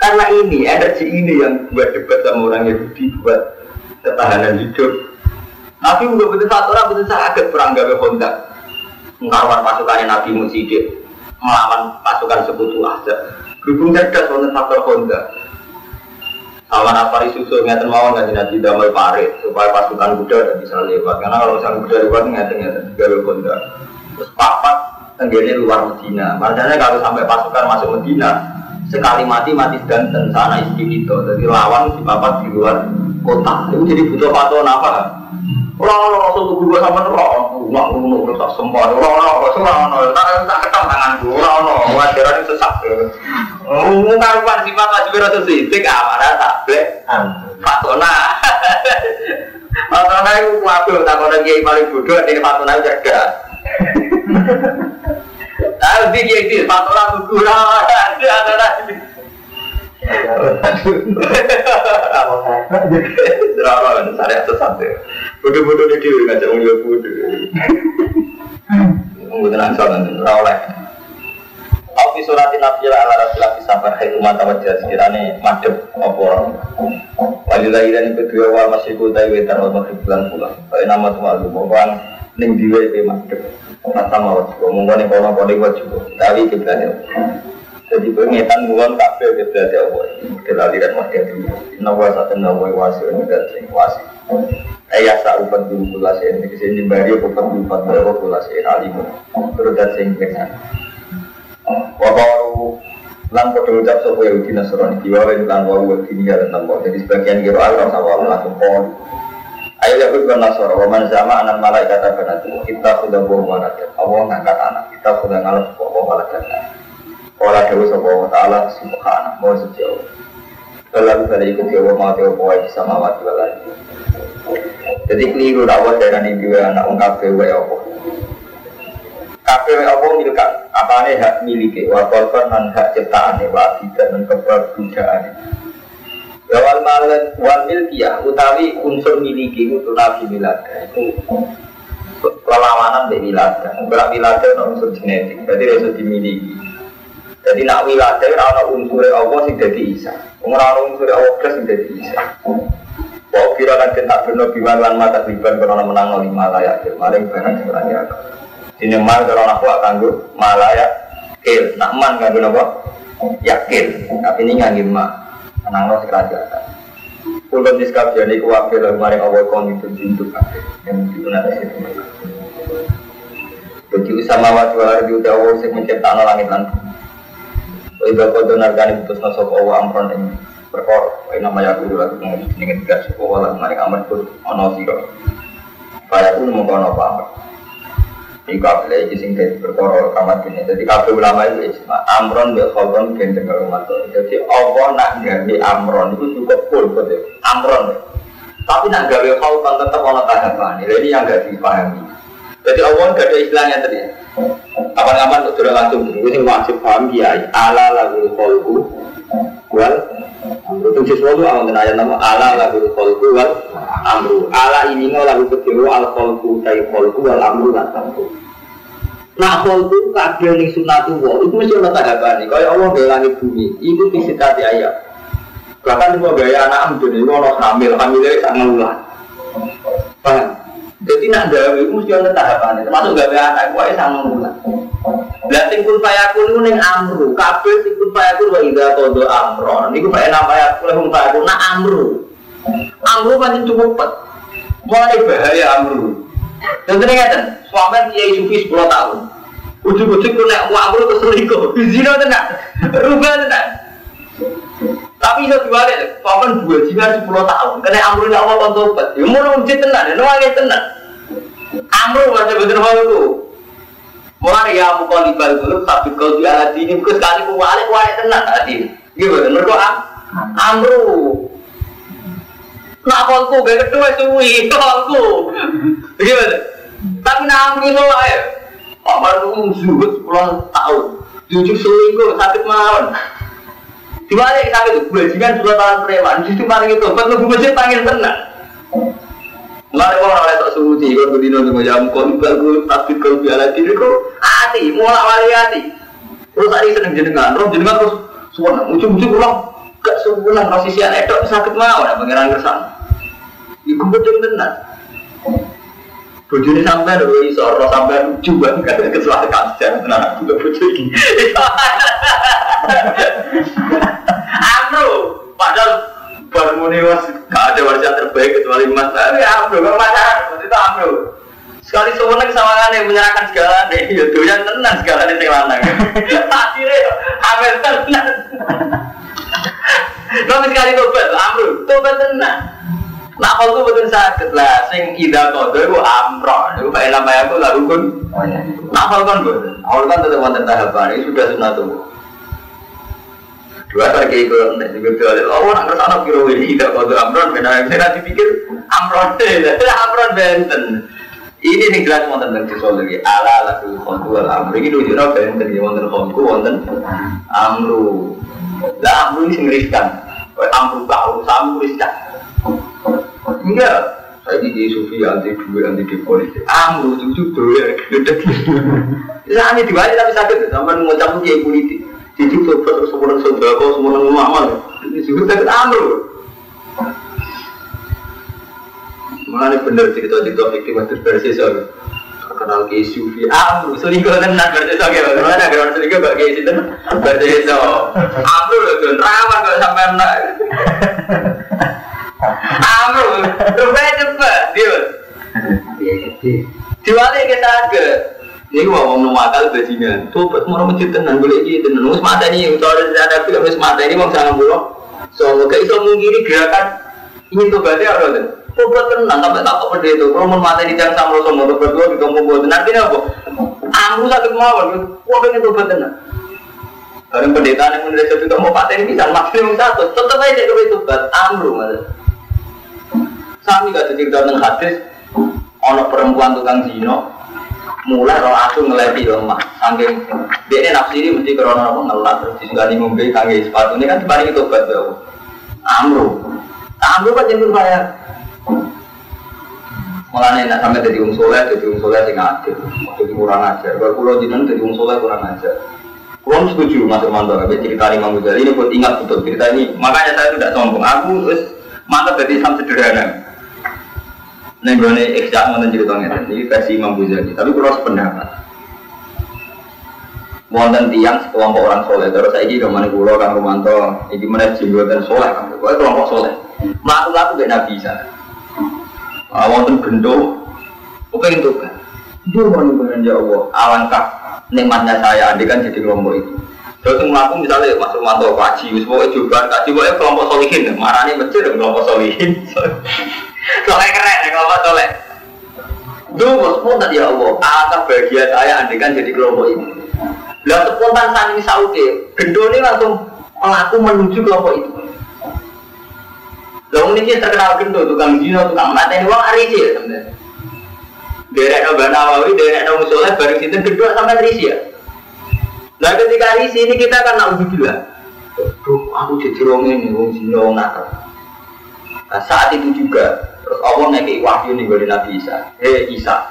Karena ini, energi ini yang buat debat sama orang Yahudi, buat ketahanan hidup. Nabi udah betul satu orang betul sangat perang gawe Honda. Melawan pasukan Nabi Musidik, melawan pasukan sekutu Azab. Berhubung cerdas wonten faktor Honda. Awan apa susu ngeten mawon kan Nabi damai parit supaya pasukan kuda tidak bisa lewat. Karena kalau misalnya kuda lewat ngeten ngeten gawe Honda. Terus papat tenggene luar Medina. Makanya kalau sampai pasukan masuk Medina, sekali mati mati dan sana istri itu. Jadi lawan si papat di luar kota itu jadi butuh patuan apa orang orang tuh gue sama orang nggak ngono terus tak sempat orang orang tak tak ketang tanganku orang wajaran itu sesak ngomong karuan sifat wajib rasul sidik amarah patona. [LAUGHS] Patona itu wabil tak ada kiai paling bodoh ini patona cerdas. [LAUGHS] Tapi kiai itu patona kurang [LAUGHS] ada ada kan, saya sesat ya. Bodoh-bodoh di diri ngajak yang bodoh. Tunggu tenang soalnya, oleh. Aku suratin nabi ala rasulullah sabar hai umat wajah sekiranya madep apa Walilah dan kedua wal masih kutai wetan wal maghrib bulan pulang Kaya nama tuh malu bahwa ning diwe pe madep Rasa mau ngomong kono kono wajib Tapi kiblatnya jadi pengetan bukan kabel ke berarti Allah. Model aliran wahya itu. Nawa satu nawa wasir dan sing wasi. Ayah saupan dulu pula sih. Ini ke sini bari bukan bukan baru pula sih alim. Terus dan sing pengen. Wabaru lan kode ucap sopo ya uji nasrani kiwawen lan wawu kini ya dan Jadi sebagian kira Allah sama langsung pol. Ayo ya bukan nasor, waman sama anak malaikat nanti kita sudah bawa malaikat, Allah ngangkat anak, kita sudah ngalah bawa malaikat. Ora dewa wa ta'ala subhanahu wa sejauh. Kalau pada ikut dewa dewa bawa bisa mawat lagi. Jadi keliru dakwah dari ini dua anak ungkap dewa apa. Kafe apa milkan? Apa nih hak miliki? Wa korban dan hak ciptaan wa tidak dan keberbudayaan. Wal malet wal milkiyah utawi unsur miliki itu nabi milad itu perlawanan dari milad. Berak milad itu unsur genetik, berarti harus dimiliki. Jadi nak wilayah ora unsur Allah sing dadi Isa. Ora ana unsur Allah plus sing dadi Isa. Wa kira lan tak bener biwan lan mata riban karena menang lima layak maring barang sing ya. Dene mal karo aku kanggo malaya kil. Nak man kanggo napa? Yakin. Tapi ini ngangge ma. Menang sing kerajaan. Kulon diskabiani kuwakil maring Allah kon itu jintuk yang digunakan itu. Jadi usama wa tuwar di utawa sing menciptakan langit lan. Iba kodo nargani putus nasok awa amron ini berkor. Ini nama ya guru lagi pengen dengan tiga suku wala kemarin aman pun ono siro. Kaya pun mau kono apa? Ini kabel ini sing dari berkor kamat ini. Jadi kabel ulama itu isma amron bel khaldon gendeng kalau mati. Jadi Allah nak gawe amron itu cukup full betul. Amron. Tapi nak gawe khaldon tetap ono tahapan. Ini yang gak dipahami. Jadi Allah gak ada istilahnya tadi. Kapan-kapan untuk sudah langsung ini wajib paham dia ala lagu kolku wal amru itu sesuatu awal dan ayat nama ala lagu kolku wal amru ala ini mau lagu kecil al kolku tay kolku wal amru lan amru Nah, kolku kabel ning sunatullah itu mesti tahapan nih. Kalau Allah gaya langit bumi, itu disitati ayat. Bahkan semua gaya anak amdun itu orang hamil, hamilnya sangat ngulang. Paham? Jadi nak gawe itu mesti ada tahapan. Termasuk gawe anak gue sama mulai. Lah sing kun fayakun niku ning amru. Kabeh sing kun fayakun wa idza qada amron. Niku bae nama ya kun fayakun nak amru. Amru pancen cukup pet. Mulai bahaya amru. Contohnya ngeten, suami kiai sufi 10 tahun. Ujuk-ujuk ku nek amru ke selingkuh. Zina tenan. Rubah tenan. Tapi itu dibalik, paman dua jiwa 10 tahun. Karena amru ya Allah tobat. Ya mau ujit tenan, ya nangis tenan. Amru betul hal itu. Mulai ya aku kalau dibalik dulu, tapi kalau dia hati ini, bukan sekali ku balik, balik tenan hati. Gimana? Mereka amru. Nak kolku, gak kedua suwi, kolku. Gimana? Tapi nak amru itu lah ya. Apa lu zuhud 10 tahun. Jujur selingkuh, sakit mawon. Dibalik sakit itu, bajingan dua tahun preman. Justru paling itu, buat lu masjid panggil tenang. Mulai orang oleh tak suci, kalau berdino sama jam kon, bagus, tapi kalau biala diri kok hati, mulai wali hati. Terus tadi seneng jenengan, roh jenengan terus suara, ujung-ujung pulang, gak sebulan posisi anak itu sakit mau, ada pangeran kesan. Iku betul tenang. Bojone sampai dulu iso roh sampai lucu banget kan kesuatu kaca tenang aku gak bojo iki. Amro, padahal muni was gak ada wajah terbaik kecuali Mas. Tapi Amro gak pacaran, waktu itu Amro. Sekali sewenang sama yang menyerahkan segala deh, [LAUGHS] ya doyan tenang segala nih lanang. [LAUGHS] Akhirnya ambil tenang. [LAUGHS] Tapi sekali tobat, Amro, tobat tenang. Nah kalau betul sakit lah, sing ida kodo itu amro, itu kayak nama aku lalu kun. Nah kalau kan betul, awal kan tetap wonten tahapan ini sudah sunat tuh. Dua kali itu nanti tuh, oh nak ke sana kira ini ida kodo amron, benar saya nanti pikir amron deh, amron benten. Ini nih jelas wonten tentang sesuatu lagi, ala laku kontu ala amru ini dulu jurah benten ya wonten kontu wonten amru. Lah amru ini singriskan, amru kau, amru riskan. Enggak. Saya di sufi anti duit anti politik. Amru cucu doya gede. Ya ini diwajib tapi sakit. Sampai mengucap kiai politik. Jadi coba terus semua saudara kau semua ngamal. Ini sakit amru. Mana bener cerita cerita fikih masih versi soal kenal ke sufi amru selingkuh tenan berarti so kayak mana kalau selingkuh gak kayak situ berarti so amru loh tuh rawan gak sampai nak rupanya cepet, dia. Diwali kita ke. Ini gua mau numakal bajingan. Tobat mau masjid tenan boleh iki tenan. Wis mata ini cara ada film wis mata ini wong sangat bulo. So kayak iso mungkiri gerakan ini tobatnya apa tuh? Tobat tenan sampai tak kok itu. Kalau mau mata ini jangan sama sama tobat dua kita mau buat nanti apa? Amru satu kemauan. Wah pengen tobat tenan. Barang pendeta yang menulis itu mau paten bisa maksimum satu. Tetap aja kalau itu tobat amru mas. Sami gak cerita tentang hadis, ono perempuan tukang zino, mulai roh asu ngeleti lemah, saking dia ini nafsi ini mesti karena apa ngelat terus disegani ngombe kangge sepatu ini kan dibanding itu obat bau. Amru, amru kan jemput saya. Mulane nak sampai jadi wong soleh, jadi wong soleh sing adil, jadi kurang ajar. Kalau pulau jinan jadi wong soleh kurang ajar. Kurang setuju Mas Irmanto, tapi cerita Imam Ghazali ini buat ingat betul cerita ini. Makanya saya tidak sombong. Aku terus mantap jadi Islam sederhana. Nih gue nih eksak mau cerita ini versi Imam Ghazali. Tapi kurang sependapat. Wonten tiang sekelompok orang soleh. Terus saya ini ke mana pulau Kang Romanto, ini mana jenggotan soleh. Pokoknya kelompok soleh. Melakukan aku gak nabi. Wonten gendo, pokoknya itu kan. Dia mau nih ya Allah, alangkah nikmatnya saya adik kan jadi kelompok itu. Terus melakukan misalnya Mas Romanto kaji, pokoknya juga kaji, pokoknya kelompok solihin, marahnya masjid kelompok solihin. [LAUGHS] Soleh keren ya kelompok soleh. Dulu spontan ya Allah, alangkah bahagia saya adik kan jadi kelompok ini. Lah spontan saking sauke, gendo ini langsung melaku menuju kelompok itu. Lalu ini terkenal gendo, tukang zino, tukang mata ini uang arisi ya sebenarnya. Derek Nabi Nawawi, derek Nabi Soleh, bareng situ gendo sampai risi ya. Nah ketika risi ini kita kan naudzubillah. Duh, aku jadi wong ini, wong zino, wong nakal. Nah, saat itu juga, terus Allah naik wahyu nih dari Nabi Isa. Hei Isa,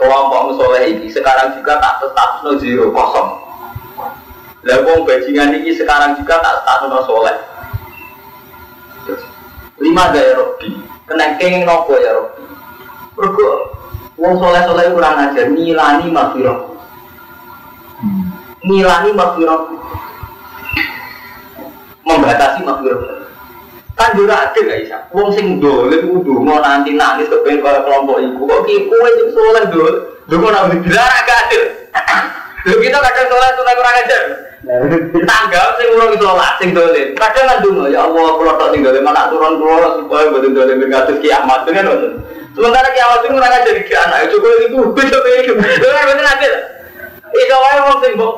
kelompok musoleh ini sekarang juga tak status no zero kosong. Wong bajingan ini sekarang juga tak status no soleh. Lima gaya Robi, kena kenging nopo ya Robi. Mergo wong soleh soleh kurang ajar nilani mafiro. Nilani mafiro. Membatasi mafiro. Kan yo adil gak bisa. Wong sing dolim kudu mau nanti nangis kepen kaya kelompok iku. Kok kowe sing soleh dol. Lho kok nang dilarang gak adil. Lho kita kadang soleh soleh kurang ajar. Tanggal sing urung sholat sing dolim. Kadang kan dungo ya Allah kula tok sing dolim anak turun kula supaya boten dolim kados kiamat kan ngoten. Sementara kiamat itu kurang ajar iki anak cukup iku coba iku. Lho kan boten adil. Iku wae wong sing mbok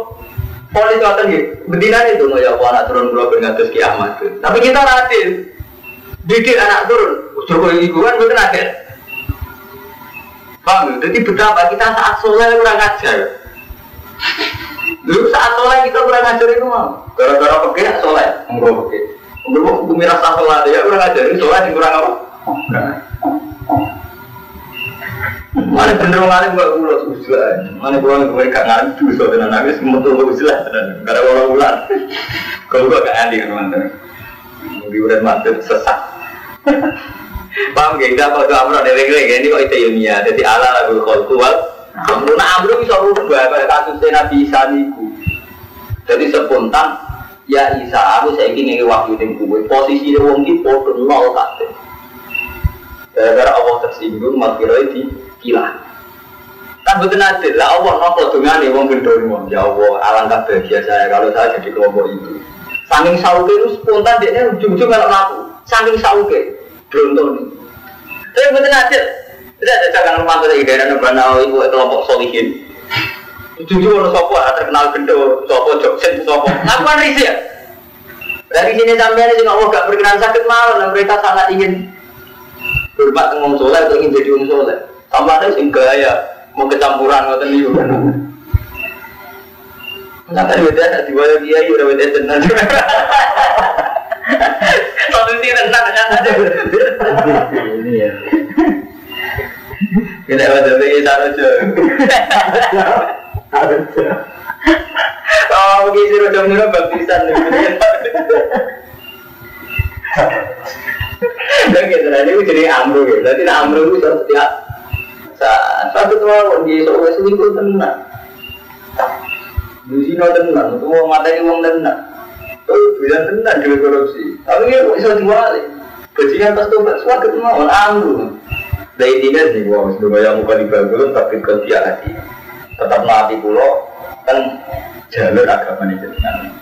Polis ngoten nggih. Bedina itu ya Allah anak turun kula ben ngatus kiamat. Tapi kita adil. Didik anak turun. Coba ibu kan betul akhir. Paham? ya? Jadi betapa kita saat soleh kurang ajar. Dulu saat soleh kita kurang ajar itu mau. Gara-gara pakai soleh, enggak pakai. Enggak mau bumi rasa soleh ya kurang ajar. Ini soleh yang kurang apa? Mana bener mana gak ulah susah. Mana gua nggak mereka ngantu so dengan nangis metu gak usah. Karena orang ular. Kalau gua gak andi kan mantan. Mungkin udah mantan sesat. Paham gak? Kita kalau amro dari ini kok itu ilmiah. Jadi ala lagu kholku wal. Amro nah amro bisa rubah pada kasusnya Nabi Isa niku. Jadi spontan ya Isa aku saya ingin waktu ini gue posisi wong ki foto nol kabeh. Gara-gara Allah tersinggung makira di kilah. Betul adil lah Allah nopo dengan wong gendong ya Allah alangkah bahagia saya kalau saya jadi kelompok itu. Saking sauke itu spontan dia ujung-ujung kalau ngaku. Saking sauke beruntung nih. Tapi betul adil. Tidak ada romantis lagi dari nembana ibu kelompok solihin. Ujung-ujung orang sopo terkenal gendo sopo joksen sopo. Aku kan risih ya. Dari sini sampai ini Allah gak berkenan sakit malah dan mereka sangat ingin hormat ngomong soleh atau ingin jadi orang soleh. Tambah ada sing gaya mau kecampuran kan. Nah, tadi beda ada di bawah dia, udah beda tenang. Kalau ini tenang kan ada. Ini ya. Kita ada lagi saja. Harusnya. Oh, begitu udah mulai baptisan nih. Dan nah ini jadi amru gitu. Jadi nah amru itu setiap saat satu tahun di soal selingkuh tenang. Di sini tenang, itu mau materi uang tenang. Oh, bilang tenang juga korupsi. Tapi kok bisa diwali. Bajingan pas tuh suat ketemu orang amru. Dari tidak sih, gua harus bayar muka di belum tapi kerja lagi. Tetap mati pulau kan jalur agama ini jenengan.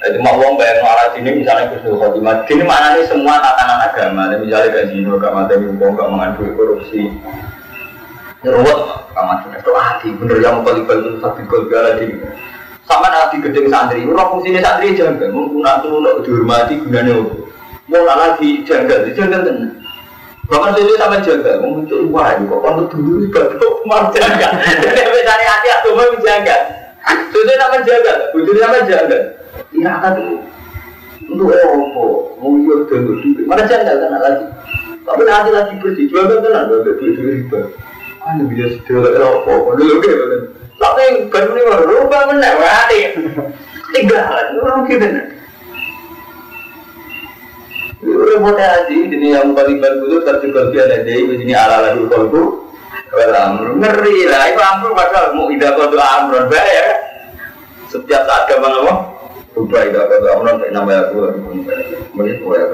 Jadi mau uang bayar malah sini misalnya kusnul khotimah. Ini mana nih semua tatanan agama. Jadi misalnya gak zino, gak mati uang, gak mengandung korupsi. Nyerwet, gak mati itu hati. Bener yang kali kali tapi kali di sama nanti gedeng santri. Orang fungsinya santri jangan. Menggunakan untuk dihormati gunanya? Mau lagi janggal, janggal tenang. Bahkan sesuai sama jaga, muncul wah kok kalau dulu batuk mau jaga. Jadi apa cari hati atau mau menjaga. Sesuai sama jaga, bujur sama jaga. Iya kan untuk apa? Mau iya dulu dulu. Mana jaga kan lagi. Tapi nanti lagi bersih, jual kan tenang, jual duit duit riba. Mana bisa sudah apa? Dulu kan. Tapi ini baru rubah menang, hati. Tinggalan, orang kita. Repot aja ini yang paling bagus terjual dia ada di sini ala lalu kolbu amrun ngeri lah itu amrun padahal mau tidak kau amrun bayar setiap saat gampang apa? Ubah tidak kau amrun nama aku. Mungkin saya